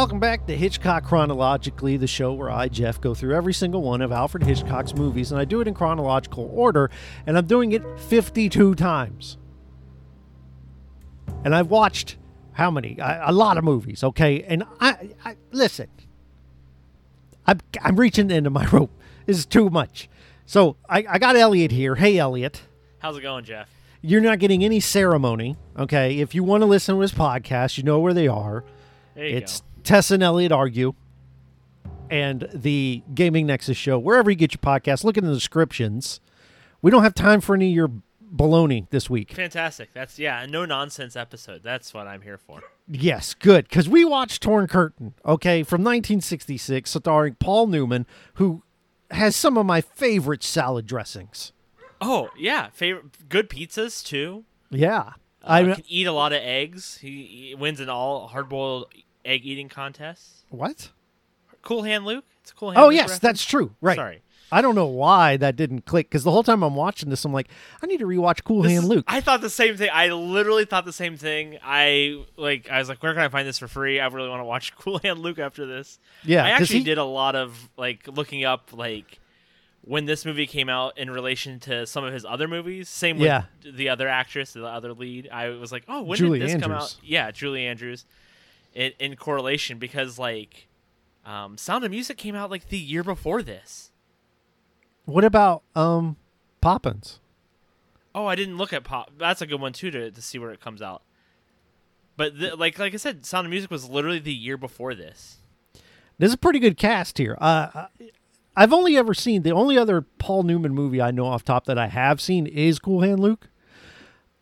Welcome back to Hitchcock Chronologically, the show where I, Jeff, go through every single one of Alfred Hitchcock's movies, and I do it in chronological order, and I'm doing it 52 times. And I've watched how many? A, a lot of movies, okay? And I, I listen, I'm, I'm reaching the end of my rope. This is too much. So I, I got Elliot here. Hey, Elliot. How's it going, Jeff? You're not getting any ceremony, okay? If you want to listen to his podcast, you know where they are. There you It's go. Tess and Elliot Argue and the Gaming Nexus show, wherever you get your podcast. Look in the descriptions. We don't have time for any of your baloney this week. Fantastic. That's yeah, a no nonsense episode. That's what I'm here for. Yes, good. Because we watched Torn Curtain, okay, from 1966, starring Paul Newman, who has some of my favorite salad dressings. Oh yeah, favorite good pizzas too. Yeah. Uh, I can eat a lot of eggs. He, he wins in all hard boiled egg eating contests. What? Cool Hand Luke. It's a cool hand. Oh, Luke yes, reference? that's true. Right. Sorry. I don't know why that didn't click because the whole time I'm watching this, I'm like, I need to rewatch Cool This Hand is- Luke. I thought the same thing. I literally thought the same thing. I like. I was like, where can I find this for free? I really want to watch Cool Hand Luke after this. yeah, I actually he- did a lot of like looking up like when this movie came out in relation to some of his other movies. Same with Yeah. the other actress, the other lead. I was like, oh, when Julie did this come out? Yeah, Julie Andrews. In, in correlation, because like, um, Sound of Music came out like the year before this. What about um Poppins? Oh, I didn't look at pop. That's a good one too to, to see where it comes out. But the, like like I said, Sound of Music was literally the year before this. There's a pretty good cast here. Uh, I've only ever seen the only other Paul Newman movie I know off top that I have seen is Cool Hand Luke,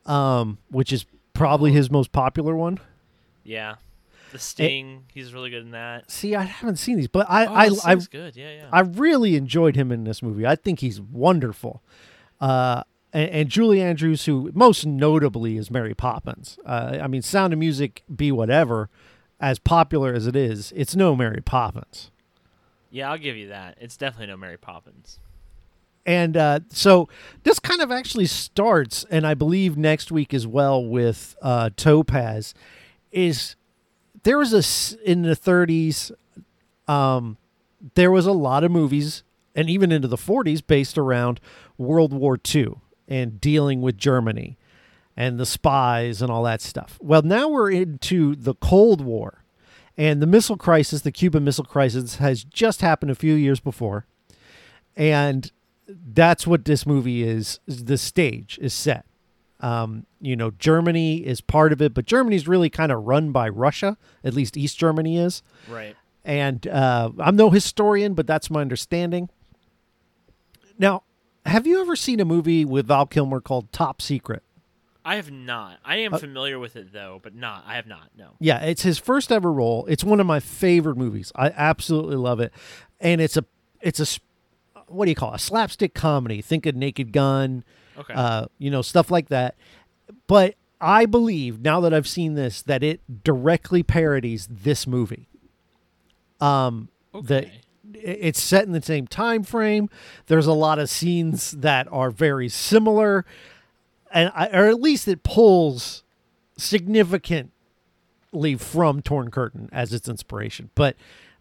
um, which is probably his most popular one. Yeah, The Sting. he's really good in that. See, I haven't seen these, but I Oh, I, I good. Yeah, yeah. I really enjoyed him in this movie. I think he's wonderful. Uh, and, and Julie Andrews, who most notably is Mary Poppins. Uh, I mean, Sound of Music, be whatever, as popular as it is, it's no Mary Poppins. Yeah, I'll give you that. It's definitely no Mary Poppins. And uh, so this kind of actually starts, and I believe next week as well with uh, Topaz. Is there was a in the 30s, um, there was a lot of movies, and even into the 40s, based around World War II and dealing with Germany and the spies and all that stuff. Well, now we're into the Cold War, and the missile crisis, the Cuban Missile Crisis, has just happened a few years before, and that's what this movie is. is The stage is set. Um, you know, Germany is part of it, but Germany's really kind of run by Russia. At least East Germany is. Right. And uh, I'm no historian, but that's my understanding. Now, have you ever seen a movie with Val Kilmer called Top Secret? I have not. I am Uh, familiar with it though, but not. I have not. No. Yeah, it's his first ever role. It's one of my favorite movies. I absolutely love it, and it's a it's a what do you call it? a slapstick comedy? Think of Naked Gun, Okay. uh, you know, stuff like that. But I believe now that I've seen this that it directly parodies this movie. Um, okay. it's set in the same time frame. There's a lot of scenes that are very similar, and I, or at least it pulls significantly from Torn Curtain as its inspiration. But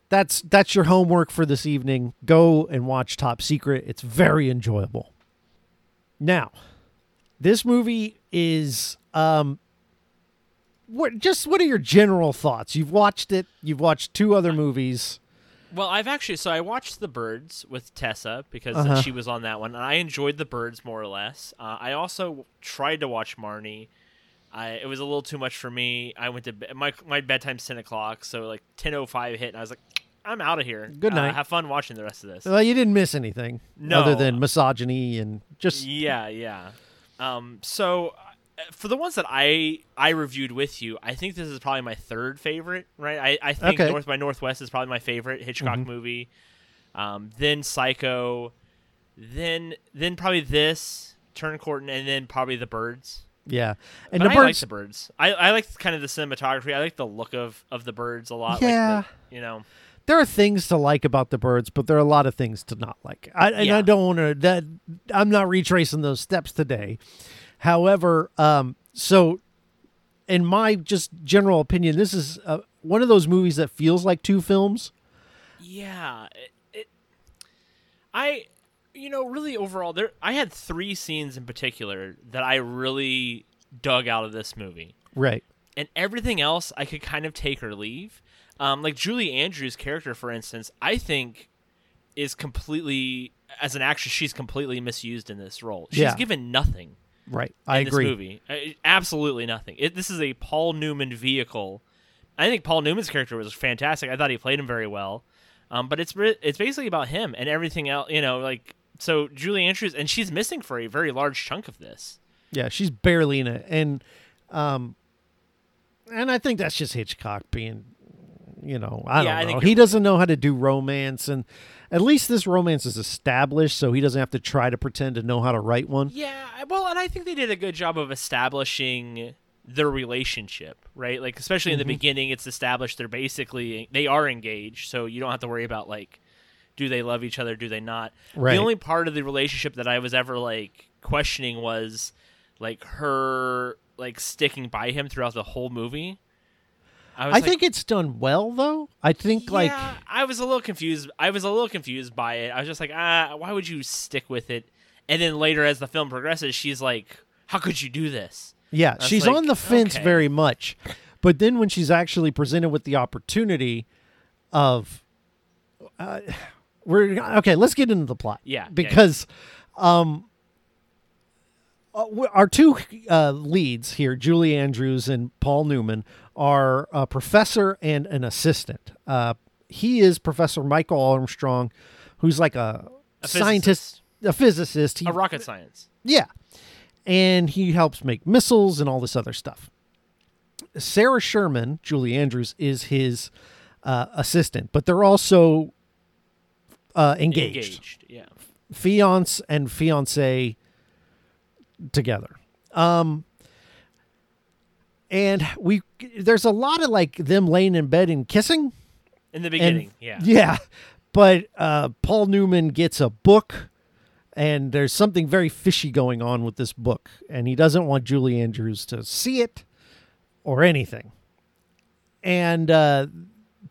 that's that's your homework for this evening. Go and watch Top Secret. It's very enjoyable. Now, this movie is um what just what are your general thoughts? You've watched it. You've watched two other movies. Well, I've actually so I watched The Birds with Tessa because Uh-huh. she was on that one, and I enjoyed The Birds more or less. Uh, I also tried to watch Marnie. I it was a little too much for me. I went to bed, my my bedtime's ten o'clock, so like ten o five hit, and I was like, I'm out of here. Good Uh, night. have fun watching the rest of this. Well, you didn't miss anything No. other than misogyny and just yeah, yeah. Um, so uh, for the ones that I I reviewed with you, I think this is probably my third favorite. Right? I I think Okay. Mm-hmm. North by Northwest is probably my favorite Hitchcock movie. Um, then Psycho, then then probably this Torn Curtain, and then probably The Birds. yeah. And But the I like birds, the birds. I, I like kind of the cinematography. I like the look of, of the birds a lot. Yeah. Like the, you know. There are things to like about the birds, but there are a lot of things to not like. I, and I don't want to. That I'm not retracing those steps today. However, um, so in my just general opinion, this is a, one of those movies that feels like two films. Yeah, it, it, I, you know, really overall, there I had three scenes in particular that I really dug out of this movie, Right. and everything else I could kind of take or leave. Um, like Julie Andrews' character, for instance, I think is completely as an actress, she's completely misused in this role. She's Yeah. given nothing Right. I in agree. this movie. Uh, Absolutely nothing. It, this is a Paul Newman vehicle. I think Paul Newman's character was fantastic. I thought he played him very well. Um, but it's it's basically about him and everything else. You know, like so Julie Andrews, and she's missing for a very large chunk of this. Yeah, she's barely in it, and um, and I think that's just Hitchcock being, you know, I Yeah, don't know. you're He doesn't know how to do romance, and at least this romance is established, so he doesn't have to try to pretend to know how to write one. Yeah, well, and I think they did a good job of establishing their relationship, right? Like especially in the mm-hmm. beginning, it's established they're basically they are engaged, so you don't have to worry about like do they love each other, do they not? Right. The only part of the relationship that I was ever like questioning was like her like sticking by him throughout the whole movie. I, I like, think it's done well, though. I think like I was a little confused. I was a little confused by it. I was just like, ah, why would you stick with it? And then later, as the film progresses, she's like, "How could you do this?" Yeah, That's she's like, on the fence okay. very much. But then when she's actually presented with the opportunity of uh, we're okay, let's get into the plot. Yeah, yeah, Because um uh, our two uh, leads here, Julie Andrews and Paul Newman, are a professor and an assistant. Uh, he is Professor Michael Armstrong, who's like a, A scientist, a physicist. He, A rocket science. yeah. And he helps make missiles and all this other stuff. Sarah Sherman, Julie Andrews, is his uh, assistant, but they're also uh, engaged. Engaged. Yeah. Fiance and fiance together. Um, and we there's a lot of like them laying in bed and kissing. In the And beginning. yeah. Yeah. But uh, Paul Newman gets a book, and there's something very fishy going on with this book, and he doesn't want Julie Andrews to see it or anything. And uh,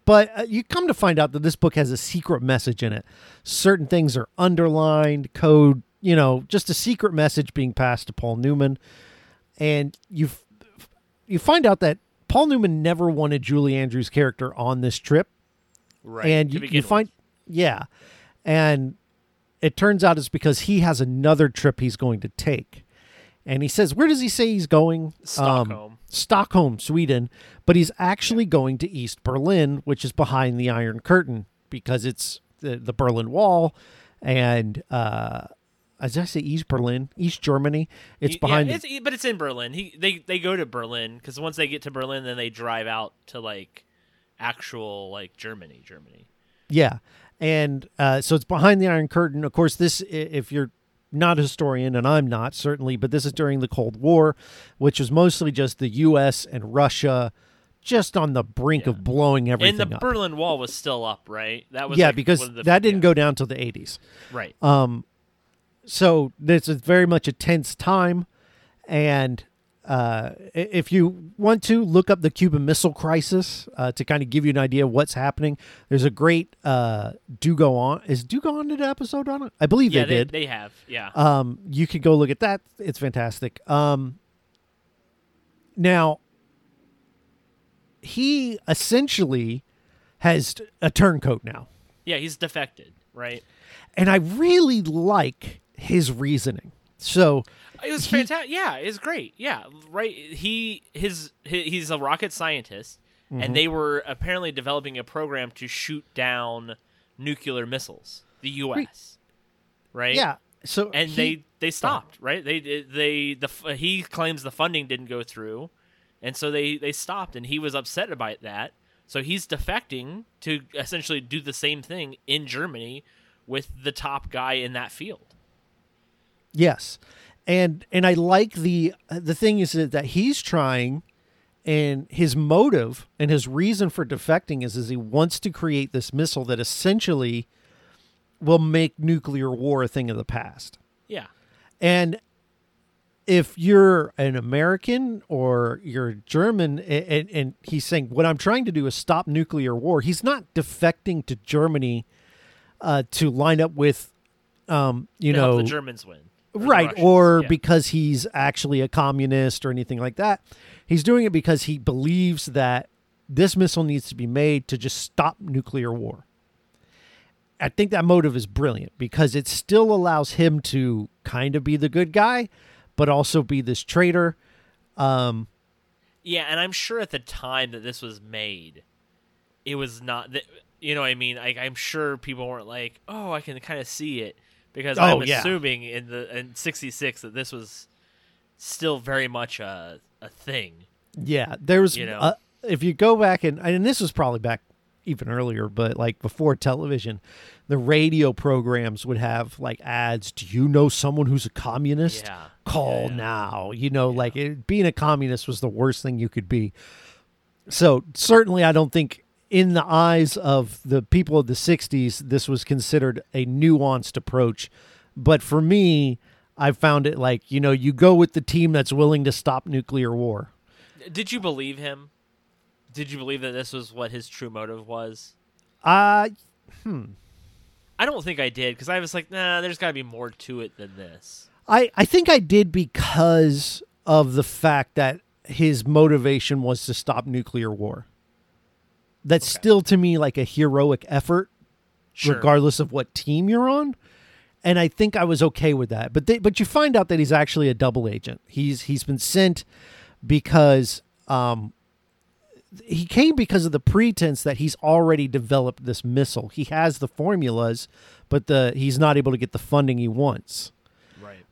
but uh, you come to find out that this book has a secret message in it. Certain things are underlined, code, you know, just a secret message being passed to Paul Newman, and you you find out that Paul Newman never wanted Julie Andrews' character on this trip. Right. and you, you with. find yeah. And it turns out it's because he has another trip he's going to take. And he says where does he say he's going? Um, Stockholm. stockholm sweden. But he's actually going to east berlin which is behind the iron curtain because it's the, the berlin wall. And uh as I say, East Berlin, East Germany. It's behind. Yeah, it's, but it's in Berlin. He they they go to Berlin because once they get to Berlin, then they drive out to like actual like Germany, Germany. Yeah, and uh, so it's behind the Iron Curtain. Of course, this if you're not a historian, and I'm not certainly, but this is during the Cold War, which was mostly just the U.S. and Russia, just on the brink of blowing everything and the up. Berlin Wall was still up, right? That was yeah, like, because one of the- that didn't yeah, go down till the 80s. right. Um, so this is very much a tense time, and uh, if you want to look up the Cuban Missile Crisis uh, to kind of give you an idea of what's happening, there's a great uh, do go on. Is do go on did an episode on it? I believe yeah, they did. They have. Yeah. Um, you could go look at that. It's fantastic. Um, now, he essentially has a turncoat now, yeah, he's defected, right? and I really like his reasoning. So, It was fantastic. Yeah, it's great. Yeah, right. He his, he he's a rocket scientist, Mm-hmm. and they were apparently developing a program to shoot down nuclear missiles. The U.S. Right. yeah, so and he- they they stopped right they they the he claims the funding didn't go through and so they they stopped and he was upset about that so he's defecting to essentially do the same thing in Germany with the top guy in that field Yes, and and I like the the thing is that that he's trying, and his motive and his reason for defecting is is he wants to create this missile that essentially will make nuclear war a thing of the past. yeah And if you're an American or you're German, and, and he's saying, What I'm trying to do is stop nuclear war, he's not defecting to Germany uh, to line up with, um, you To know, the Germans win. Right Russians, or yeah. because he's actually a communist or anything like that he's doing it because he believes that this missile needs to be made to just stop nuclear war i think that motive is brilliant because it still allows him to kind of be the good guy but also be this traitor um Yeah, and I'm sure at the time that this was made, it was not that. You know, what I mean, like I'm sure people weren't like, "Oh, I can kind of see it," because Oh, I'm yeah. assuming in the in '66 that this was still very much a a thing. Yeah, there was. You know? uh, if you go back and and this was probably back even earlier, but like before television, the radio programs would have like ads. Do you know someone who's a communist? Yeah. Call Yeah, yeah. now. You know, like it, being a communist was the worst thing you could be. So certainly, I don't think in the eyes of the people of the '60s, this was considered a nuanced approach. But for me, I found it like you know, you go with the team that's willing to stop nuclear war. Did you believe him? Did you believe that this was what his true motive was? Uh hmm. I don't think I did because I was like, nah, there's got to be more to it than this. I I think I did because of the fact that his motivation was to stop nuclear war. That's still to me like a heroic effort, Sure. regardless of what team you're on. And I think I was okay with that. But they, but you find out that he's actually a double agent. He's he's been sent because um he came because of the pretense that he's already developed this missile. He has the formulas, but the he's not able to get the funding he wants. Right.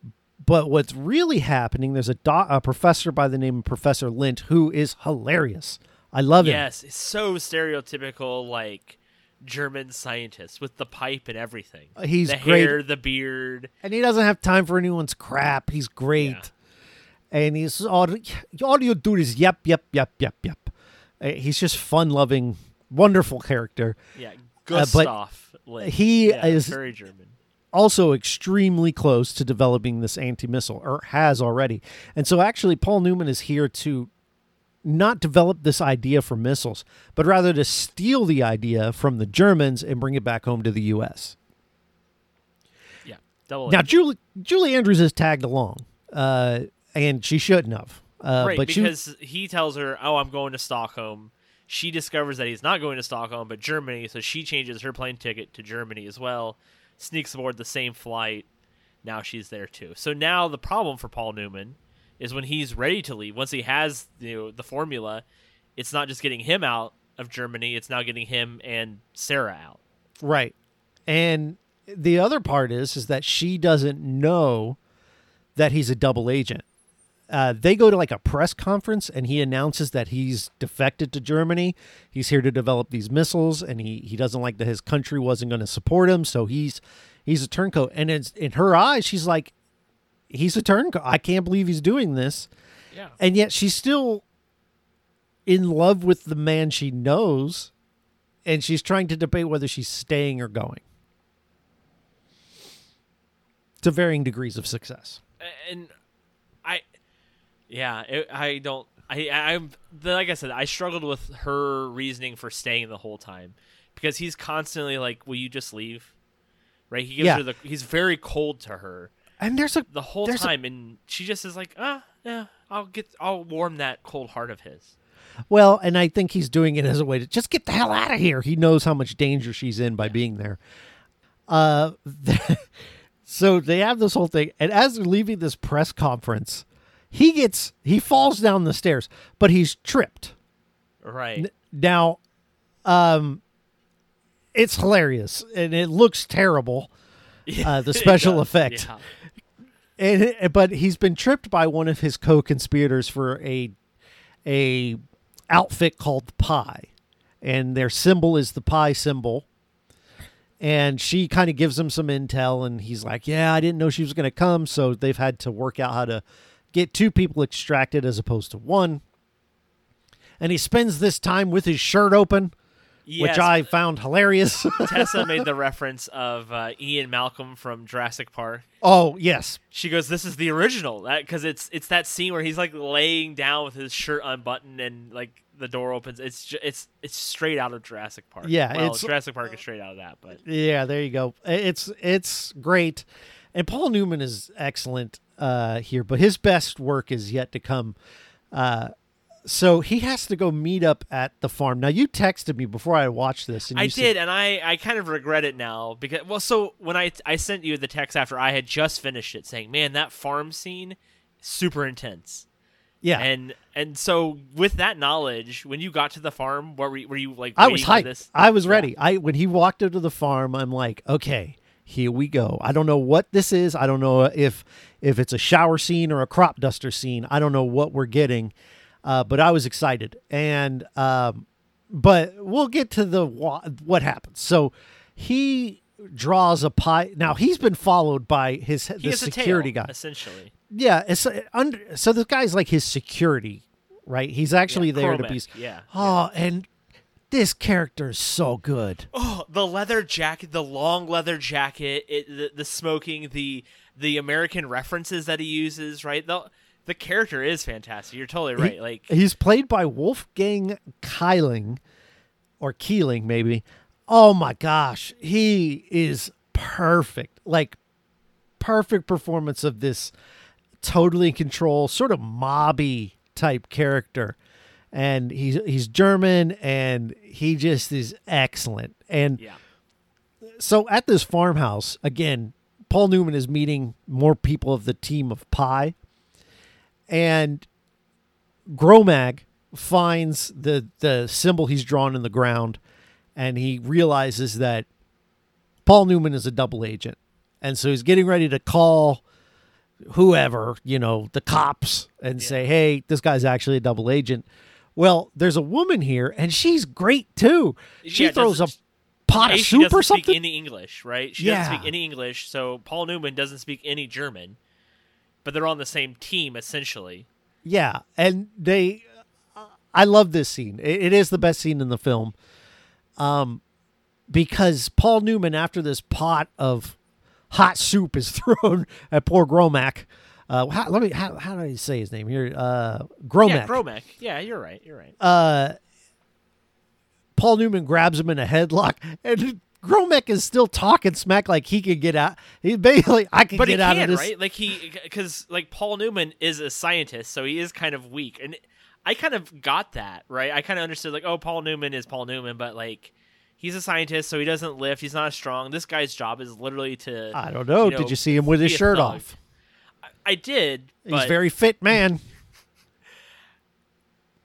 But what's really happening? There's a, doc, a professor by the name of Professor Lindt who is hilarious. I love him. Yes, it's so stereotypical, like German scientist with the pipe and everything. Uh, he's the great. hair, the beard. and he doesn't have time for anyone's crap. He's great, Yeah. and he's all all you do is yep, yep, yep, yep, yep. Uh, He's just fun-loving, wonderful character. Yeah, Uh, but Gustav. He Yeah, is- very German. also extremely close to developing this anti-missile or has already. And so actually Paul Newman is here to not develop this idea for missiles, but rather to steal the idea from the Germans and bring it back home to the US. Yeah, double. Now. Julie Julie Andrews is tagged along. Uh, and she shouldn't have. Uh, right, but she because he tells her, "Oh, I'm going to Stockholm." She discovers that he's not going to Stockholm, but Germany, so she changes her plane ticket to Germany as well. Sneaks aboard the same flight. Now she's there too. So now the problem for Paul Newman is when he's ready to leave. Once he has you know, the formula, it's not just getting him out of Germany; it's now getting him and Sarah out. Right. And the other part is is that she doesn't know that he's a double agent. Uh, they go to like a press conference and he announces that he's defected to Germany. He's here to develop these missiles and he, he doesn't like that his country wasn't going to support him. So he's he's a turncoat. And in her eyes, she's like, he's a turncoat. I can't believe he's doing this. Yeah. And yet she's still in love with the man she knows and she's trying to debate whether she's staying or going to varying degrees of success. and I, yeah, it, I don't. I, I'm the, like I said, I struggled with her reasoning for staying the whole time because he's constantly like, "Will you just leave?" Right? He gives Yeah. her the. He's very cold to her And there's a the whole There's a- time, and she just is like, "Ah, yeah, I'll get, I'll warm that cold heart of his." well, and I think he's doing it as a way to just get the hell out of here. He knows how much danger she's in by being there. Uh, so they have this whole thing, and as they're leaving this press conference, he gets he falls down the stairs, but he's tripped. Right. Now, um, it's hilarious and it looks terrible. uh, the special effect. yeah. And eh, but he's been tripped by one of his co-conspirators for a a outfit called the Pi, and their symbol is the Pi symbol. And she kind of gives him some intel, and he's like, "Yeah, I didn't know she was going to come, so they've had to work out how to get two people extracted as opposed to one." And he spends this time with his shirt open, which I found hilarious. Tessa made the reference of uh, Ian Malcolm from Jurassic Park. oh yes, She goes, "This is the original," because it's it's that scene where he's like laying down with his shirt unbuttoned and like the door opens. It's ju- it's it's straight out of Jurassic Park. Yeah, well, it's- Jurassic Park is straight out of that, but yeah. There you go. It's it's great, and Paul Newman is excellent uh, here, but his best work is yet to come. Uh, so he has to go meet up at the farm. Now you texted me before I watched this, and I said- did, and I, I kind of regret it now because well, so when I I sent you the text after I had just finished it, saying, "Man, that farm scene, super intense," yeah. and and so with that knowledge, when you got to the farm, what were you, were you like? I was hyped. This? I was Yeah. ready. I when he walked into the farm, I'm like, okay, here we go. I don't know what this is. I don't know if if it's a shower scene or a crop duster scene. I don't know what we're getting, uh, but I was excited. And um, but we'll get to the wa- what happens. So he draws a pi. Now he's been followed by his He the security tail, guy. essentially. Yeah, it's uh, under. So this guy's like his security, right? He's actually Yeah, there to be. yeah. Oh, and this character is so good. Oh, the leather jacket, the long leather jacket, it, the, the smoking, the the American references that he uses, right? The the character is fantastic. You're totally right. like He's played by Wolfgang Keiling, or Keeling maybe. Oh my gosh, he is perfect. Like perfect performance of this totally in control, sort of mobby type character. And he's he's German and he just is excellent. And yeah. so at this farmhouse, again, Paul Newman is meeting more people of the team of Pi. And Gromek finds the the symbol he's drawn in the ground and he realizes that Paul Newman is a double agent. And so he's getting ready to call whoever, you know, the cops and say, "Hey, this guy's actually a double agent." Well, there's a woman here and she's great too. She Yeah, throws a pot of soup or something. speak any English, right? She Yeah. doesn't speak any English, so Paul Newman doesn't speak any German. But they're on the same team essentially. Yeah, and they, I love this scene. It, it is the best scene in the film, um, because Paul Newman, after this pot of hot soup is thrown at poor Gromack. Uh, how, let me. How, how do I say his name here? Uh, Gromack. Yeah, Gromek. Yeah, you're right. You're right. uh, Paul Newman grabs him in a headlock, and Gromek is still talking smack like he could get out. He basically, I can but get out can, of this. right? Like he, because like Paul Newman is a scientist, so he is kind of weak, and I kind of got that, right? I kind of understood like, oh, Paul Newman is Paul Newman, but like he's a scientist, so he doesn't lift. He's not strong. This guy's job is literally to. I don't know. you know, Did you see him with his shirt thug. off? I, I did. He's very fit man.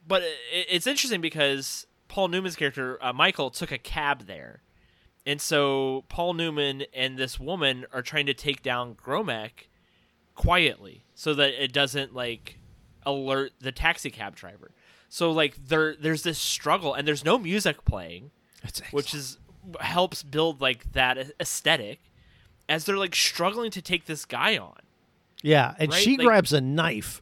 but it, it's interesting because Paul Newman's character uh, Michael took a cab there, and so Paul Newman and this woman are trying to take down Gromek quietly so that it doesn't like alert the taxi cab driver. So like there there's this struggle and there's no music playing, which is helps build like that aesthetic as they're like struggling to take this guy on. Yeah, and Right? she Like- grabs a knife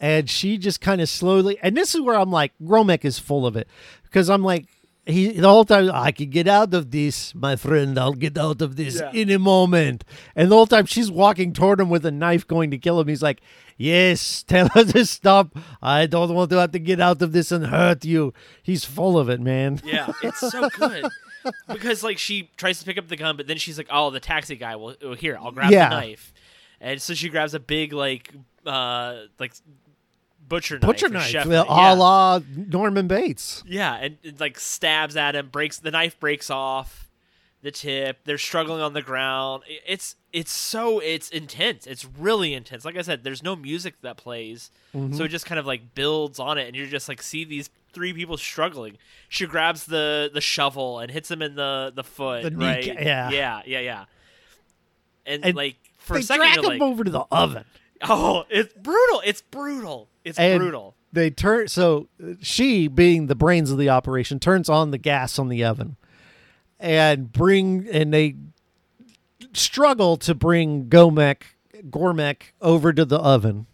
and she just kind of slowly and this is where I'm like Gromek is full of it because I'm like he the whole time I can get out of this, my friend. I'll get out of this Yeah. in a moment. And the whole time she's walking toward him with a knife, going to kill him. He's like, "Yes, tell her to stop. I don't want to have to get out of this and hurt you." He's full of it, man. Yeah, it's so good. because like she tries to pick up the gun, but then she's like, "Oh, the taxi guy will will- here. I'll grab Yeah. the knife," and so she grabs a big like uh like butcher knife, Butcher knife, chef a knife. la Yeah. la Norman Bates. yeah, and it, like stabs at him, breaks the knife, breaks off the tip. They're struggling on the ground. It's it's so it's intense. It's really intense. Like I said, there's no music that plays, Mm-hmm. so it just kind of like builds on it, and you're just like see these three people struggling. She grabs the the shovel and hits him in the the foot. The right? ca- yeah. yeah, yeah, yeah. And, And like for a second, drag him like, over to the oven. oh, it's brutal. It's brutal. It's And brutal. They turn so she, being the brains of the operation, turns on the gas on the oven, and bring and they struggle to bring Gomek Gormek over to the oven.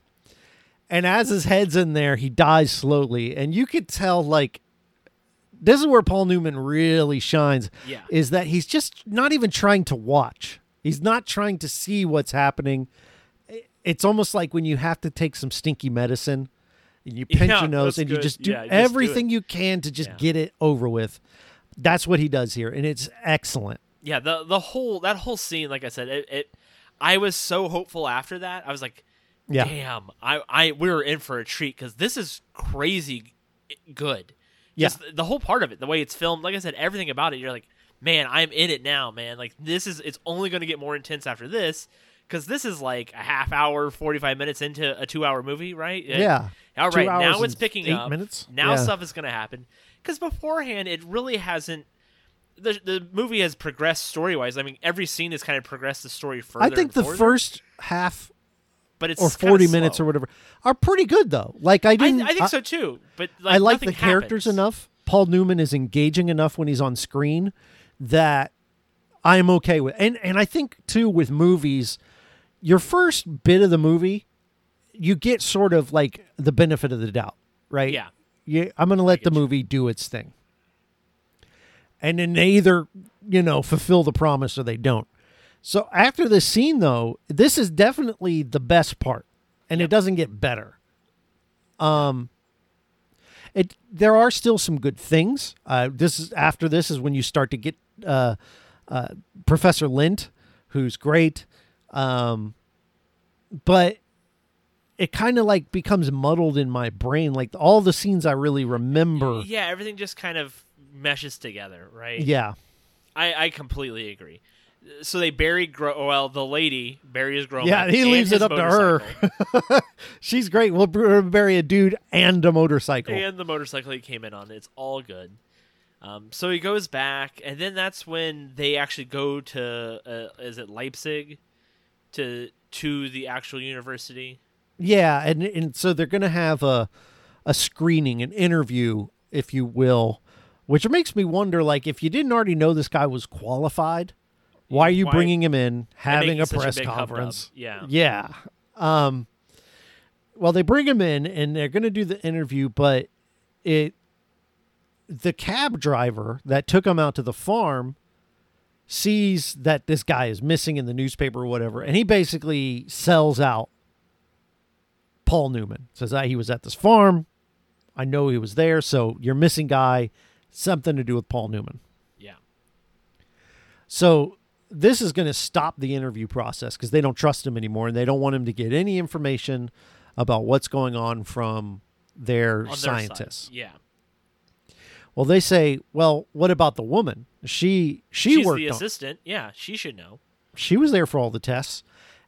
And as his head's in there, he dies slowly, and you could tell like this is where Paul Newman really shines. Yeah. Is that he's just not even trying to watch. He's not trying to see what's happening. It's almost like when you have to take some stinky medicine and you pinch Yeah, your nose and you just do Yeah, you just do everything you can to just Yeah. get it over with. That's what he does here, and it's excellent. yeah the the whole that whole scene like i said it, it i was so hopeful after that i was like damn i i we were in for a treat because this is crazy good Yeah. The whole part of it the way it's filmed like i said everything about it you're like man i'm in it now man like this is it's only going to get more intense after this because this is like a half hour 45 minutes into a two hour movie right Yeah. all right now it's picking eight up minutes? now Yeah. stuff is going to happen because beforehand it really hasn't the, the movie has progressed story wise. I mean, every scene has kind of progressed the story further. I think the first half but it's or 40 minutes slow. or whatever are pretty good though. Like I I, didn't I think so too. But like, I like the characters enough. Paul Newman is engaging enough when he's on screen that I'm okay with. And and I think too with movies, your first bit of the movie, you get sort of like the benefit of the doubt, right? Yeah. You, I'm going to let the get you. movie do its thing. And then they either, you know, fulfill the promise or they don't. So after this scene though, this is definitely the best part. And it doesn't get better. Um it there are still some good things. Uh, this is after this is when you start to get uh, uh, Professor Lindt, who's great, um, but it kind of like becomes muddled in my brain. Like all the scenes I really remember. Yeah, everything just kind of meshes together, right? Yeah, I, I completely agree. So they bury Gro- well the lady buries Groman. yeah. He leaves it up to her. She's great. We'll bury a dude and a motorcycle. and the motorcycle he came in on. It's all good. Um, so he goes back, and then that's when they actually go to uh, is it Leipzig to to the actual university. Yeah, and and so they're going to have a a screening, an interview, if you will, which makes me wonder like if you didn't already know this guy was qualified, why are you Why- bringing him in, having a press hubbub. conference? Yeah, Yeah. Um well, they bring him in and they're going to do the interview, but it the cab driver that took him out to the farm sees that this guy is missing in the newspaper or whatever, and he basically sells out Paul Newman. Says, ah, he was at this farm. I know he was there, so your missing guy, something to do with Paul Newman. yeah, So this is going to stop the interview process because they don't trust him anymore and they don't want him to get any information about what's going on from their on scientists. Yeah, Well, they say, "Well, what about the woman? She she she's worked the on. assistant. Yeah, she should know. She was there for all the tests."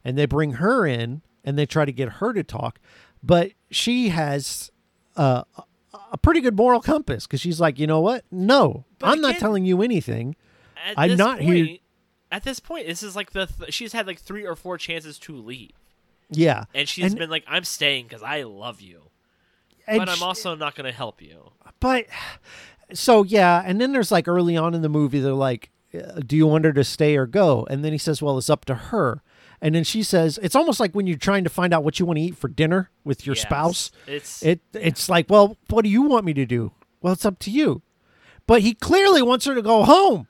And they bring her in and they try to get her to talk, but she has uh, a- pretty good moral compass because she's like, "You know what? No, But I'm not telling you anything." At I'm this not point, here- At this point, this is like the th- she's had like three or four chances to leave, Yeah, and she's And- been like, "I'm staying because I love you, and but I'm she- also not going to help you." But so yeah, and then there's like early on in the movie, they're like, uh, "Do you want her to stay or go?" And then he says, "Well, it's up to her." And then she says, "It's almost like when you're trying to find out what you want to eat for dinner with your Yes. spouse. It's It it's like, well, what do you want me to do? Well, it's up to you." But he clearly wants her to go home.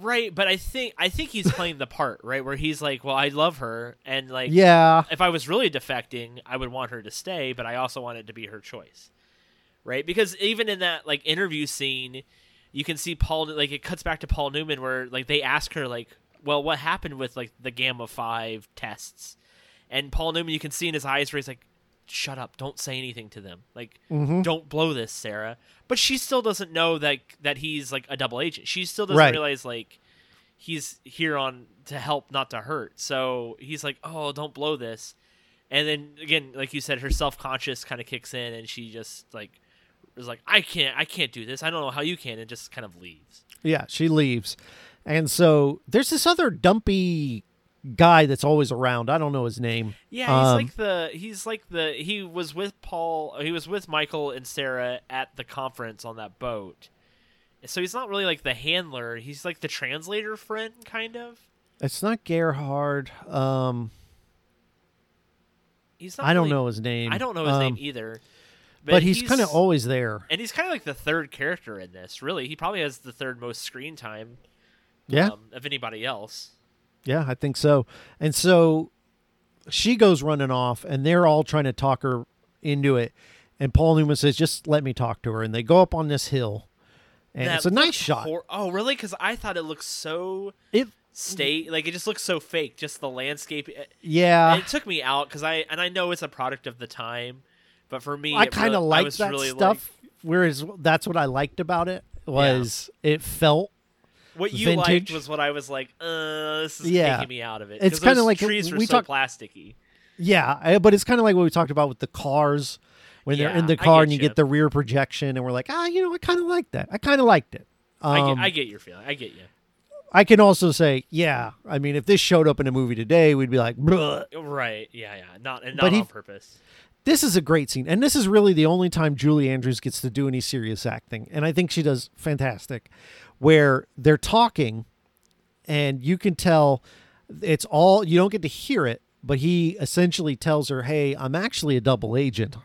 Right, but I think I think he's playing the part, right? Where he's like, "Well, I love her, and like, Yeah, if I was really defecting, I would want her to stay, but I also want it to be her choice, right? Because even in that like interview scene, you can see Paul like it cuts back to Paul Newman where like they ask her like, "Well, what happened with like the Gamma Five tests?" And Paul Newman, you can see in his eyes where he's like, "Shut up! Don't say anything to them. Like, Mm-hmm. don't blow this, Sarah." But she still doesn't know that that he's like a double agent. She still doesn't Right. realize like he's here on to help, not to hurt. So he's like, "Oh, don't blow this." And then again, like you said, her self conscious kind of kicks in, and she just like is like, "I can't, I can't do this. I don't know how you can," and just kind of leaves. yeah. She leaves, and so there's this other dumpy guy that's always around. I don't know his name. Yeah, he's Um, like the he's like the he was with Paul. He was with Michael and Sarah at the conference on that boat. So he's not really like the handler. He's like the translator friend, kind of. It's not Gerhard. Um, He's not. I don't know his name. I don't know his name Um, either. But, he's, kind of always there. and he's kind of like the third character in this. Really, he probably has the third most screen time. Yeah. um, of anybody else. Yeah, I think so. And so she goes running off, and they're all trying to talk her into it. And Paul Newman says, "Just let me talk to her." And they go up on this hill, and That it's a nice shot. hor- oh, really? Because I thought it looked so it, state like it just looks so fake. Just the landscape. Yeah, it took me out because I and I know it's a product of the time, but for me, I kind of really, I liked that really stuff. Whereas that's what I liked about it was it felt what you liked was what I was like. Uh, this is Yeah. taking me out of it. It's kinda like trees were we so talk- plasticky. yeah, I- but it's kind of like what we talked about with the cars when they're in the car and you you. get the rear projection, and we're like, ah, you know, I kind of like that. I kind of liked it. I, Um, get, I get your feeling. I get you. I can also say, yeah. I mean, if this showed up in a movie today, we'd be like, Bruh. Right? Yeah, yeah. Not and But not he- on purpose. This is a great scene, and this is really the only time Julie Andrews gets to do any serious acting, and I think she does fantastic. Where they're talking, and you can tell it's all you don't get to hear it, but he essentially tells her, "Hey, I'm actually a double agent,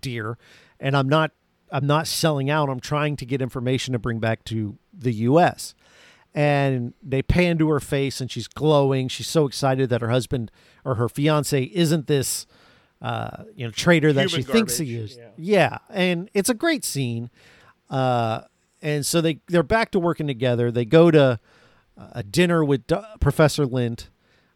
dear, and I'm not." I'm not selling out. I'm trying to get information to bring back to the U.S. And they pan to her face, and she's glowing. She's so excited that her husband or her fiance isn't this uh, you know traitor that Human she thinks he is. yeah. Yeah, and it's a great scene. Uh, and so they they're back to working together. They go to a dinner with D- Professor Lindt,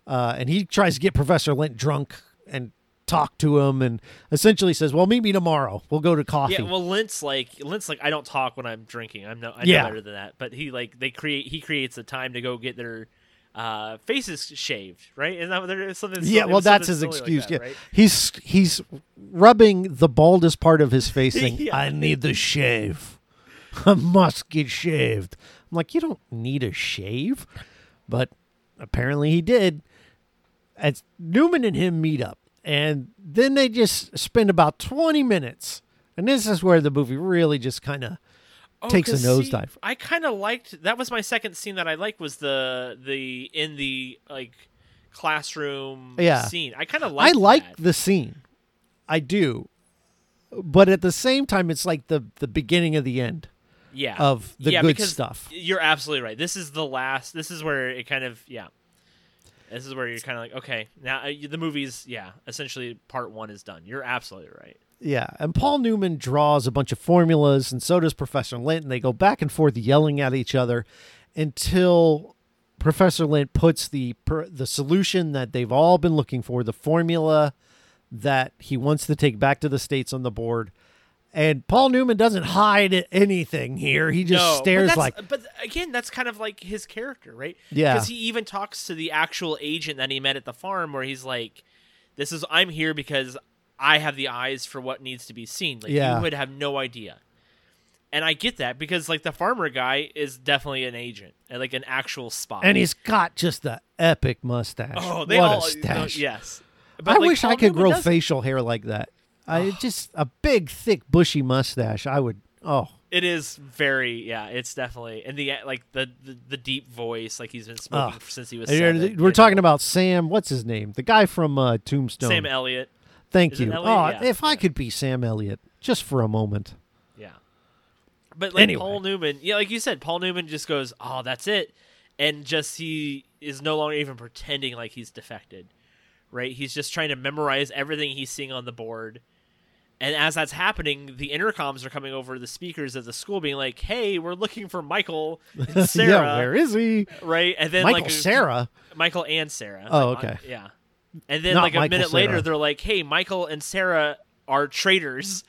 uh, and he tries to get Professor Lindt drunk and talk to him, and essentially says, "Well, meet me tomorrow. We'll go to coffee." Yeah, well, Lindt's like Lindt's like I don't talk when I'm drinking. I'm no, I know Yeah. better than that. But he like they create he creates a time to go get their uh, faces shaved, right? Isn't that what there is something? yeah, well, that's his silly like excuse. that, yeah, right? he's he's rubbing the baldest part of his face, saying, Yeah. "I need the shave. I must get shaved." I'm like, you don't need a shave, but apparently he did. As Newman and him meet up, and then they just spend about 20 minutes, and this is where the movie really just kind of Oh, takes a nosedive. I kind of liked that was my second scene that I liked was the the in the like classroom Yeah. scene. I kind of like I like the scene, I do, but at the same time, it's like the the beginning of the end. yeah of the yeah, good stuff. You're absolutely right. This is the last. This is where it kind of yeah. This is where you're kind of like okay now uh, the movie's yeah essentially part one is done. You're absolutely right. Yeah, and Paul Newman draws a bunch of formulas, and so does Professor Lindt, and they go back and forth yelling at each other until Professor Lindt puts the per, the solution that they've all been looking for, the formula that he wants to take back to the states on the board. And Paul Newman doesn't hide anything here. He just no, stares but like, But again, that's kind of like his character, right? Yeah. Because he even talks to the actual agent that he met at the farm, where he's like, "This is I'm here because I have the eyes for what needs to be seen. Like Yeah. you would have no idea." And I get that because like the farmer guy is definitely an agent, and like an actual spy. and he's got just the epic mustache. oh, they what all a stash! yes. I like, wish I could grow doesn't. facial hair like that. I just a big, thick, bushy mustache. I would. Oh, It is very yeah. It's definitely and the like the the, the deep voice like he's been smoking Ah. since he was. Seven, We're you know. talking about Sam. What's his name? The guy from uh, Tombstone. Sam Elliott. Thank you. Oh, Yeah, if I could be Sam Elliott just for a moment. Yeah. But like Anyway. Paul Newman, yeah, like you said, Paul Newman just goes, "Oh, that's it," and just he is no longer even pretending like he's defected, right? He's just trying to memorize everything he's seeing on the board. And as that's happening, the intercoms are coming over the speakers of the school, being like, "Hey, we're looking for Michael and Sarah, yeah, where is he? right?" And then Michael like Sarah. Michael and Sarah. Oh, Like, okay. uh, yeah. And then Not like a Michael minute later, they're like, "Hey, Michael and Sarah are traitors.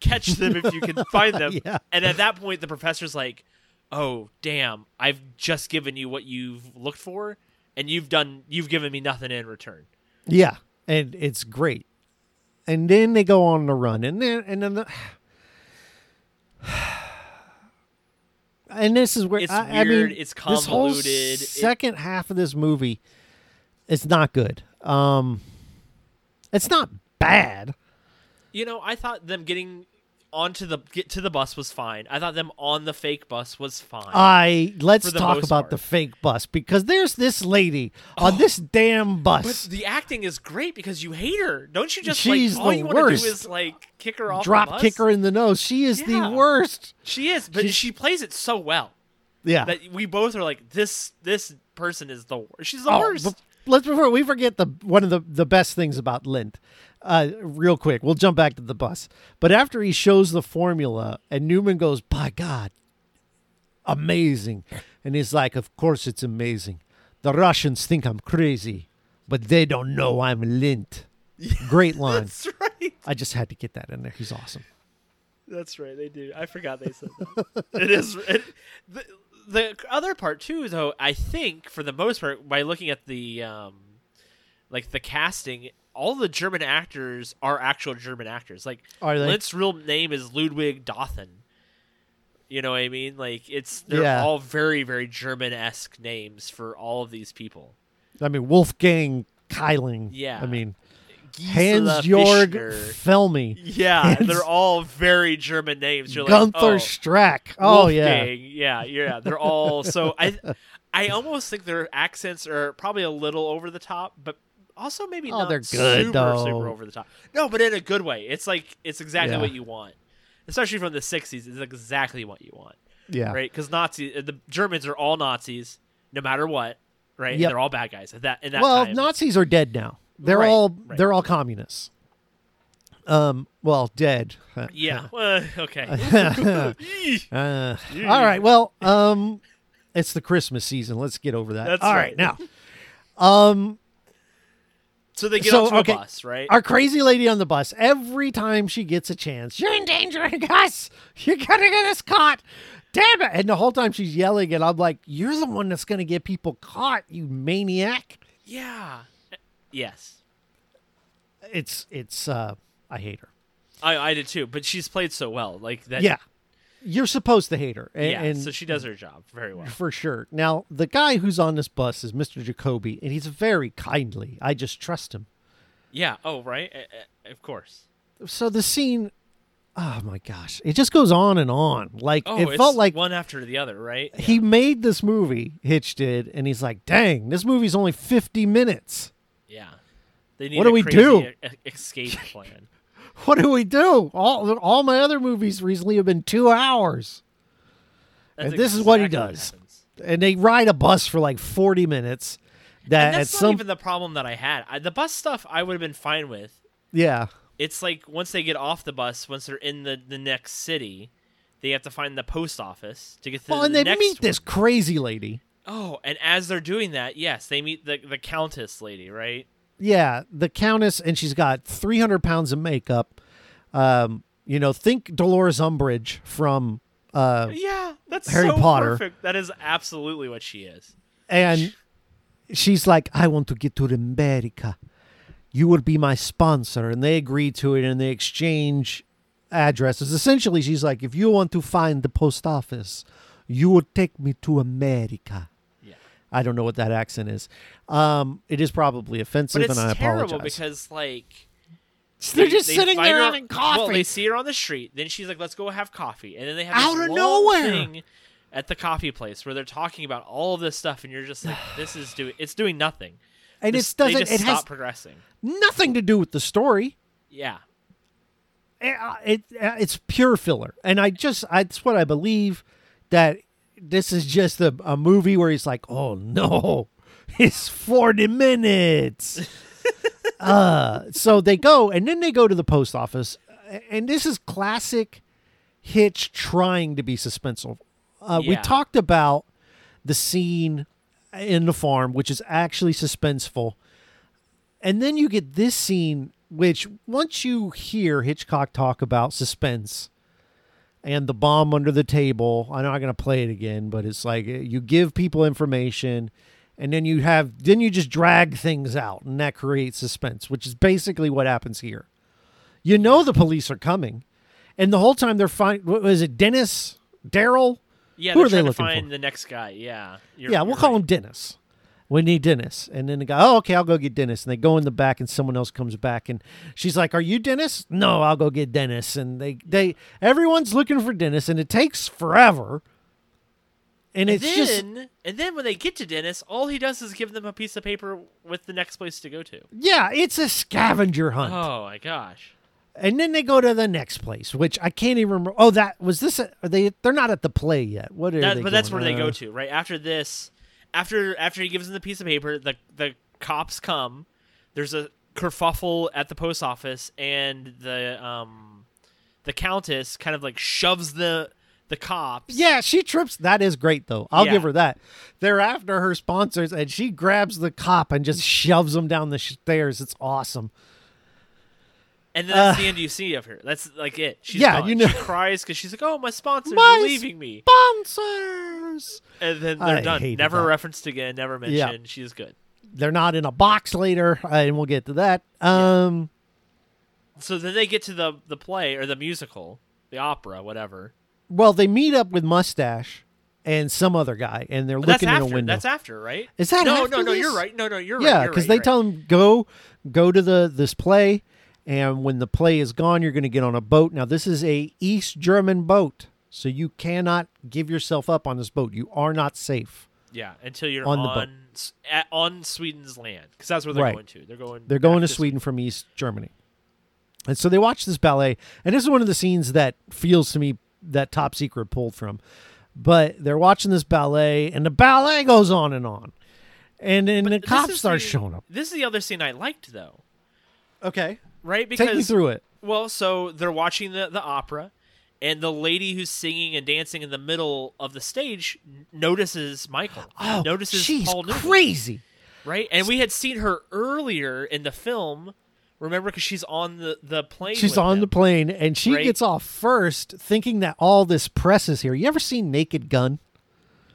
Catch them if you can find them." Yeah. And at that point, the professor's like, "Oh, damn! I've just given you what you've looked for, and you've done. You've given me nothing in return." Yeah, and it's great. And then they go on the run, and then and then the. And this is where It's I, I mean, it's This whole convoluted, it- second half of this movie, it's not good. Um, it's not bad. You know, I thought them getting onto the get to the bus was fine. I thought them on the fake bus was fine. I let's talk about part. the fake bus because there's this lady on this damn but bus. the acting is great because you hate her. Don't you just She's like all the you want to worst. do is like kick her off the Drop bus? kick her in the nose. She is Yeah. the worst. She is, but She's- she plays it so well Yeah. that we both are like this this person is the worst. She's the Oh, worst. Let's before we forget the one of the the best things about Lindt. Uh, real quick, we'll jump back to the bus. But after he shows the formula, and Newman goes, "By God, amazing," and he's like, "Of course it's amazing. The Russians think I'm crazy, but they don't know I'm Lindt." Great line. That's right. I just had to get that in there. He's awesome. That's right. They do. I forgot they said that. it is. It, the, the other part too, though. I think for the most part, by looking at the um, like the casting, all the German actors are actual German actors. Like Are they? Lindt's real name is Ludwig Donath. You know what I mean? Like it's they're Yeah. all very very German esque names for all of these people. I mean, Wolfgang Kieling. Yeah. I mean, Hans Jorg. Felmy. Yeah, Hans- they're all very German names. You're Gunther like, oh, Strack. Oh yeah. Wolfgang. yeah, yeah. They're all so. I, I almost think their accents are probably a little over the top, but also maybe Oh, not they're good, super though. super over the top. No, but in a good way. It's like it's exactly Yeah. what you want, especially from the '60s. It's exactly what you want, Yeah. right? Because Nazi, uh, the Germans are all Nazis, no matter what, right? Yep. They're all bad guys at that. In that well, time. Nazis are dead now. They're Right, all right. they're all communists. Um, well, dead. yeah. Okay. Uh, all right. Well, um, it's the Christmas season. Let's get over that. That's all right. right. Now, um, so they get So, onto okay. a bus, right? our crazy lady on the bus. Every time she gets a chance, you're endangering us. You're gonna get us caught. Damn it! And the whole time she's yelling, and I'm like, "You're the one that's gonna get people caught, you maniac." yeah. Yes. It's it's. uh I hate her. I, I did too, but she's played so well. Like that. Yeah, you're supposed to hate her. And, yeah. and so she does her job very well. for sure. Now, the guy who's on this bus is Mr. Jacoby, and he's very kindly. I just trust him. Yeah. Oh, right. Uh, of course. So the scene, oh my gosh, it just goes on and on. Like Oh, it felt like one after the other, right? he made this movie. Hitch did, and he's like, "Dang, this movie's only fifty minutes. Yeah. They need What do we do? escape plan. What do we do? All all my other movies recently have been two hours, That's And this is what he does. happens. and they ride a bus for like forty minutes. That And that's not some even the problem that I had. I, the bus stuff I would have been fine with. yeah It's like once they get off the bus, once they're in the, the next city, they have to find the post office to get to well, the and they meet one. this crazy lady. Oh, and as they're doing that, yes, they meet the the countess lady, right? Yeah, the Countess, and she's got 300 pounds of makeup. Um, you know, think Dolores Umbridge from, uh, Yeah, that's Harry so Potter. perfect. That is absolutely what she is. and she's like, I want to get to America. You will be my sponsor. And they agree to it and they exchange addresses. Essentially, she's like, if you want to find the post office, you will take me to America. I don't know what that accent is. Um, it is probably offensive, But it's and I terrible apologize. because like They're they- just they sitting there her- having coffee. Well, they see her on the street. Then she's like, "Let's go have coffee." And then they have Out of nowhere. thing at the coffee place where they're talking about all of this stuff, and you're just like, "This is doing it's doing nothing." and This- it doesn't. It stop has progressing. nothing to do with the story. Yeah. Eh, uh, it, it it's pure filler and i just I, that's what i believe that this is just a, a movie where he's like oh no it's 40 minutes. Uh so they go and then they go to the post office and this is classic hitch trying to be suspenseful. Uh, we talked about the scene in the farm which is actually suspenseful. And then you get this scene, which once you hear Hitchcock talk about suspense and the bomb under the table, I'm not going to play it again, but it's like uh, you give people information and then you have, then you just drag things out and that creates suspense, which is basically what happens here. You know the police are coming. And the whole time they're fine. What was it, Dennis? Daryl? Yeah, Who they're they trying to find for? the next guy. Yeah. Yeah, we'll you're call him Dennis. We need Dennis. And then the guy, oh, okay, I'll go get Dennis. And they go in the back, and someone else comes back, and she's like, "Are you Dennis?" No, I'll go get Dennis. And they, they, everyone's looking for Dennis, and it takes forever. And, And it's just, then, and then when they get to Dennis, all he does is give them a piece of paper with the next place to go to. yeah, it's a scavenger hunt. Oh my gosh! And then they go to the next place, which I can't even remember. Oh, that was this. A, are they? They're not at the play yet. What are That- they? but that's where they go to right after this. After after he gives him the piece of paper, the the cops come. There's a kerfuffle at the post office, and the um the countess kind of like shoves the the cops. Yeah, she trips. That is great, though. I'll Yeah. give her that. They're after her sponsors, and she grabs the cop and just shoves him down the stairs. It's awesome. And then that's Uh, the end you see of her. That's like it. She's Yeah, gone. you know- She cries because she's like, "Oh, my sponsors My are leaving me," Sponsors. and then they're done. Never that. referenced again. Never Yeah. mentioned. She's good. They're not in a box later, uh, and we'll get to that. Um, So then they get to the the play or the musical, the opera, whatever. well, they meet up with Mustache and some other guy, and they're But looking in a window. That's after, right? Is that no, after no, no? this? You're right. No, no, you're right. yeah, because right, they you're tell them go go to the this play, and when the play is gone, you're going to get on a boat. Now, this is a East German boat, so you cannot give yourself up on this boat. You are not safe. yeah, until you're on on the boat. at, on Sweden's land because that's where they're Right. going to. They're going. They're going to Sweden from East Germany. And so they watch this ballet, and this is one of the scenes that feels to me that Top Secret pulled from. But they're watching this ballet, and the ballet goes on and on. And then the cops start the- showing up. This is the other scene I liked though, Okay. Right? Because Take me through it. Well, so they're watching the, the opera, and the lady who's singing and dancing in the middle of the stage notices Michael. Oh, notices she's Paul Newman, crazy. right? And we had seen her earlier in the film. Remember, because she's on the the plane. She's on the plane, and she Right. gets off first, thinking that all this press is here. You ever seen Naked Gun?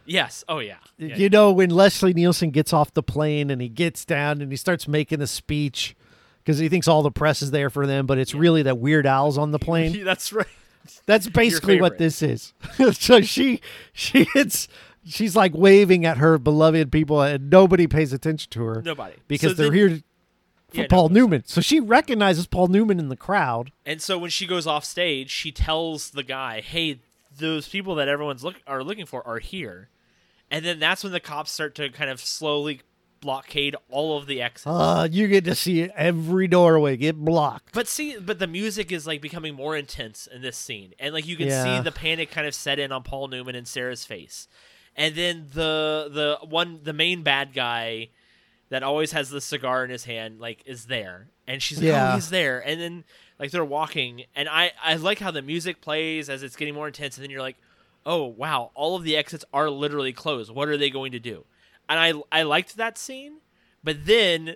Yes. Oh yeah. Yeah, you know when Leslie Nielsen gets off the plane and he gets down and he starts making a speech because he thinks all the press is there for them, but it's really that Weird Al's on the plane. That's right. That's basically what this is. so she she hits she's like waving at her beloved people and nobody pays attention to her Nobody. because So they're then- here for Yeah, Paul I'm Newman. So she recognizes Paul Newman in the crowd. And so when she goes off stage, she tells the guy, "Hey, those people that everyone's look are looking for are here." And then that's when the cops start to kind of slowly blockade all of the exits. Uh, you get to see every doorway get blocked. But see, but the music is like becoming more intense in this scene, and like you can Yeah. see the panic kind of set in on Paul Newman and Sarah's face, and then the the one the main bad guy that always has the cigar in his hand like is there, and she's like, Yeah. oh, he's there, and then like they're walking, and I I like how the music plays as it's getting more intense, and then you're like, oh wow, all of the exits are literally closed. What are they going to do? And I I liked that scene, but then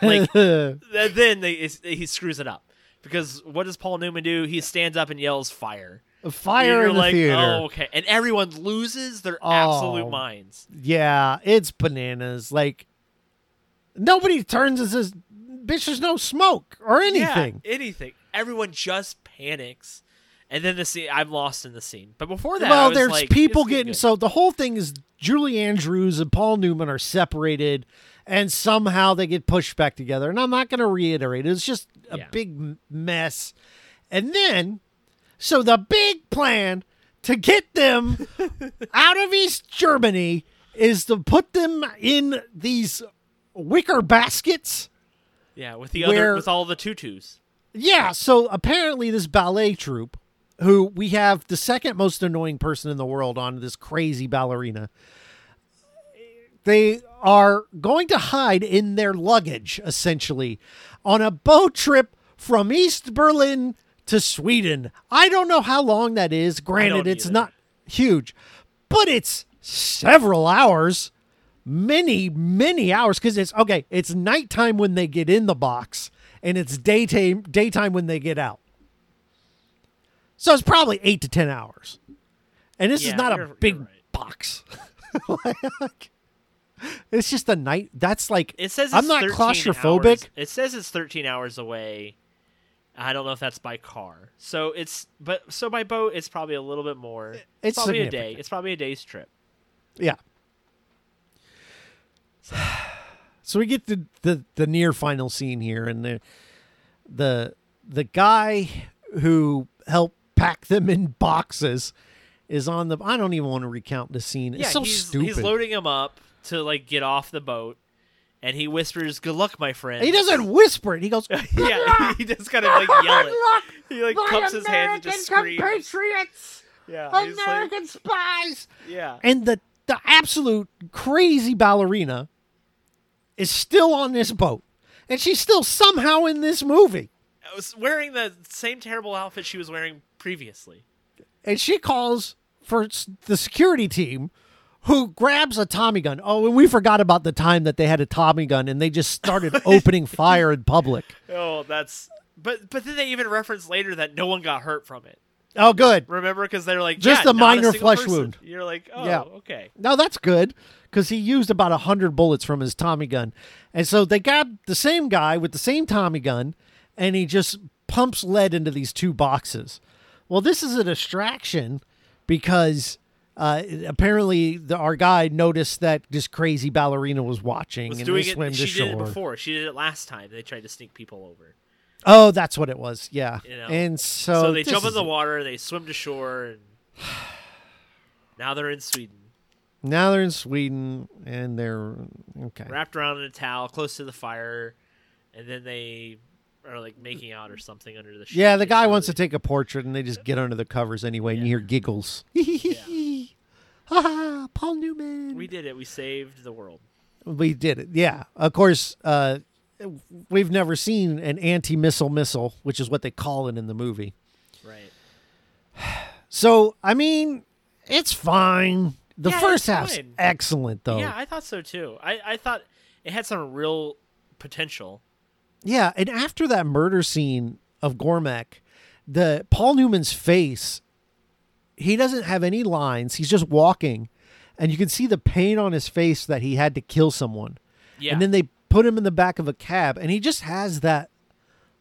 like then they, he screws it up because what does Paul Newman do? He stands up and yells fire. Fire in the like, theater. Oh, okay, and everyone loses their oh. absolute Oh. minds. Yeah, it's bananas. Like nobody turns and says, "Bitch, there's no smoke or anything." Yeah, anything. Everyone just panics, and then the scene. I'm lost in the scene. But before that, well, there's like, people getting good. so the whole thing is Julie Andrews and Paul Newman are separated, and somehow they get pushed back together. And I'm not going to reiterate; it's just a Yeah. big mess. And then, so the big plan to get them out of East Germany is to put them in these wicker baskets. yeah with the where- other with all the tutus. Yeah, so apparently this ballet troupe, who we have the second most annoying person in the world on this crazy ballerina, they are going to hide in their luggage essentially on a boat trip from East Berlin to Sweden. I don't know how long that is. Granted, it's either. not huge, but it's several hours. Many, many hours because it's okay. It's nighttime when they get in the box, and it's daytime daytime when they get out. So it's probably eight to ten hours, and this is not a big right. box. Like, it's just a night. That's like It says I'm not claustrophobic. hours- It says it's 13 hours away. I don't know if that's by car. So it's but so by boat it's probably a little bit more. It's, It's probably a day. It's probably a day's trip. Yeah. So we get to the the near final scene here, and the the the guy who helped pack them in boxes is on the. I don't even want to recount the scene. It's yeah, so he's, stupid. he's loading him up to like get off the boat, and he whispers, "Good luck, my friend." he doesn't whisper it. He goes, yeah, he just kind of like yell it. He like cups his hands and just screams. compatriots, Yeah, he's like, American spies. yeah. And the the absolute crazy ballerina is still on this boat, and she's still somehow in this movie. Uh, I was wearing the same terrible outfit she was wearing previously. and she calls for the security team who grabs a Tommy gun. Oh, and we forgot about the time that they had a Tommy gun and they just started opening fire in public. Oh, that's. But but then they even reference later that no one got hurt from it. Oh, good. Remember, because they're like Just yeah, a minor single flesh person. wound. You're like, oh, Yeah. okay. No, that's good because he used about a hundred bullets from his Tommy gun, and so they got the same guy with the same Tommy gun, and he just pumps lead into these two boxes. Well, this is a distraction because uh, apparently the, our guy noticed that this crazy ballerina was watching Was and doing they it. swam She to did it before. She did it last time. They tried to sneak people over. Oh, that's what it was. Yeah, You know. and so So, they jump in the water. They swim to shore, and now they're in Sweden, Now they're in Sweden, and they're okay. wrapped around in a towel, close to the fire, and then they are like making out or something under the. Yeah, the guy wants to take a portrait, and they just get under the covers anyway, and you hear giggles. Ha ha! Paul Newman. We did it. We saved the world. We did it. Yeah. Of course, uh, we've never seen an anti-missile missile, which is what they call it in the movie. Right. So, I mean, it's fine. The Yeah, first half's fine. excellent, though. Yeah, I thought so too. I, I thought it had some real potential. Yeah, and after that murder scene of Gromek, the Paul Newman's face, he doesn't have any lines. He's just walking, and you can see the pain on his face that he had to kill someone. Yeah. And then they put him in the back of a cab, and he just has that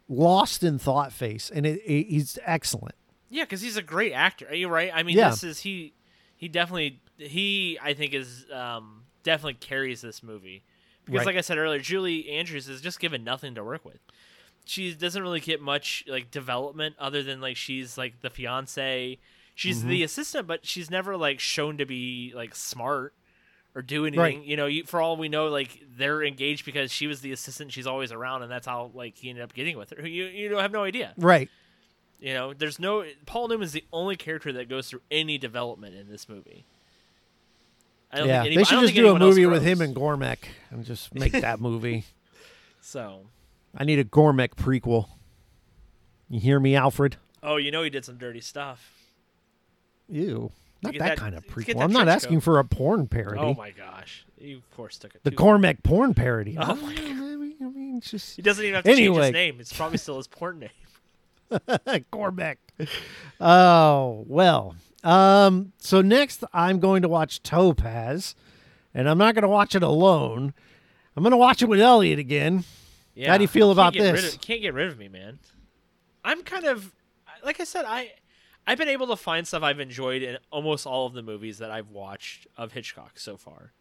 lost in thought face, and it, it- he's excellent. Yeah, because he's a great actor. Are you right? I mean, Yeah. this is he. He definitely he. I think is um, definitely carries this movie because, Right. like I said earlier, Julie Andrews is just given nothing to work with. She doesn't really get much like development other than like she's like the fiance. She's Mm-hmm. the assistant, but she's never like shown to be like smart or do anything. Right. You know, you, for all we know, like they're engaged because she was the assistant. She's always around, and that's how like he ended up getting with her. You you have no idea. Right. You know, there's no Paul Newman's the only character that goes through any development in this movie. I don't Yeah, think any, they I should don't just think do a movie with him and Gromek and just make that movie. So, I need a Gromek prequel. You hear me, Alfred? oh, you know he did some dirty stuff. Ew. Not that, that- kind of prequel. I'm not asking coat. for a porn parody. Oh my gosh, you of course took it. the too- Gromek porn parody. Oh my don't know, I mean, I mean, it's just He doesn't even have to change his name. It's probably still his porn name. Gromek. Oh well. Um. So next, I'm going to watch Topaz, and I'm not going to watch it alone. I'm going to watch it with Elliot again. Yeah. How do you feel about this? of- can't get rid of me, man. I'm kind of like I said. I I've been able to find stuff I've enjoyed in almost all of the movies that I've watched of Hitchcock so far.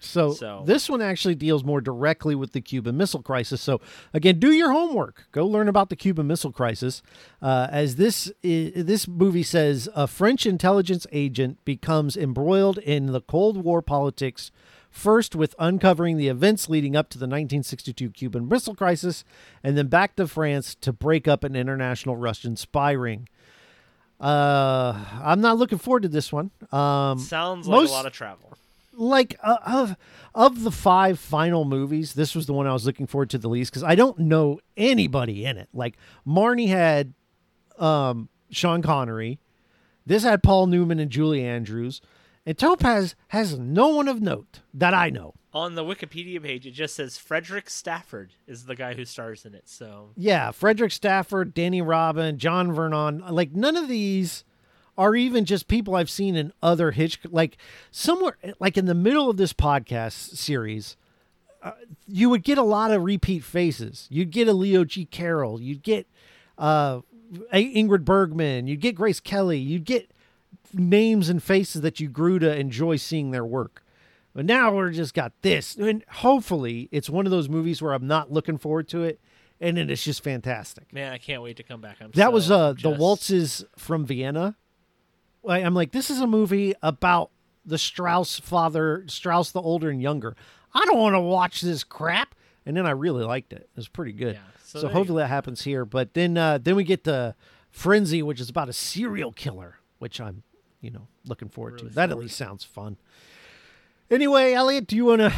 So, So- this one actually deals more directly with the Cuban Missile Crisis. So again, do your homework. Go learn about the Cuban Missile Crisis. Uh, as this i this movie says, a French intelligence agent becomes embroiled in the Cold War politics. First, with uncovering the events leading up to the 1962 Cuban Missile Crisis, and then back to France to break up an international Russian spy ring. Uh, I'm not looking forward to this one. Um, Sounds like most- a lot of travel. Like uh, of of the five final movies, this was the one I was looking forward to the least because I don't know anybody in it. Like Marnie had um, Sean Connery, this had Paul Newman and Julie Andrews, and Topaz has no one of note that I know. On the Wikipedia page, it just says Frederick Stafford is the guy who stars in it. So Yeah, Frederick Stafford, Danny Robin, John Vernon, like none of these are even just people I've seen in other Hitch like somewhere like in the middle of this podcast series uh, you would get a lot of repeat faces. You'd get a Leo G. Carroll, you'd get uh A- Ingrid Bergman, you'd get Grace Kelly, you'd get names and faces that you grew to enjoy seeing their work. But now we're just got this, and hopefully it's one of those movies where I'm not looking forward to it, and then it's just fantastic. Man, I can't wait to come back. I'm That so was uh, the waltzes from Vienna. I'm like, this is a movie about the Strauss father, Strauss the older and younger. I don't want to watch this crap. And then I really liked it. It was pretty good. Yeah, So, so hopefully that happens here. But then uh, then we get the Frenzy, which is about a serial killer, which I'm you know looking forward to. Really That at least sounds fun. Anyway, Elliot, do you want to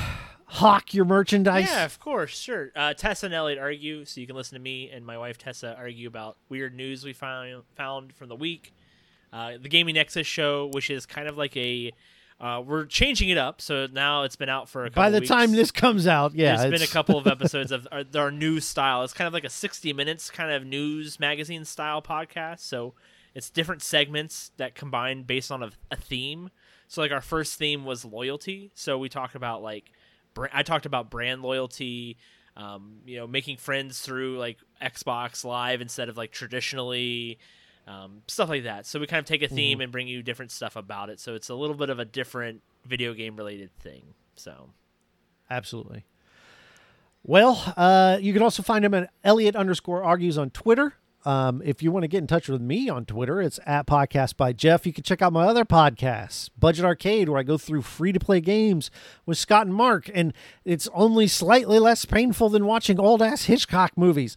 hawk your merchandise? Yeah, of course, sure. Uh, Tessa and Elliot argue, so you can listen to me and my wife Tessa argue about weird news we found found from the week. Uh, the Gaming Nexus show, which is kind of like a, uh, we're changing it up, so now it's been out for a couple. By the weeks. time this comes out, yeah, There's been a couple of episodes of our, our news style. It's kind of like a 60 minutes kind of news magazine style podcast. So it's different segments that combine based on a, a theme. So like our first theme was loyalty. So we talked about like br- I talked about brand loyalty, um, you know, making friends through like Xbox Live instead of like traditionally. Um, stuff like that. So we kind of take a theme and bring you different stuff about it. So it's a little bit of a different video game related thing. So Absolutely. Well, uh, you can also find him at Elliot underscore argues on Twitter. Um, if you want to get in touch with me on Twitter, it's at Podcast by Jeff. You can check out my other podcasts, Budget Arcade, where I go through free to play games with Scott and Mark, and it's only slightly less painful than watching old ass Hitchcock movies.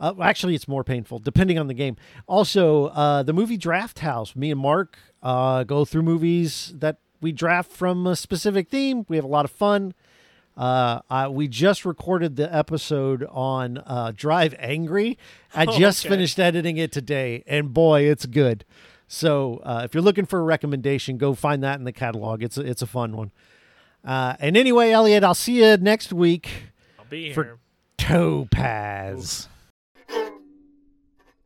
Uh, actually, it's more painful depending on the game. Also, uh, the movie Draft House. Me and Mark uh, go through movies that we draft from a specific theme. We have a lot of fun. Uh, I, we just recorded the episode on uh, Drive Angry. I Oh, just okay. finished editing it today, and boy, it's good. So uh, if you're looking for a recommendation, go find that in the catalog. It's a, it's a fun one. Uh, and anyway, Elliot, I'll see you next week I'll be here. For- Topaz.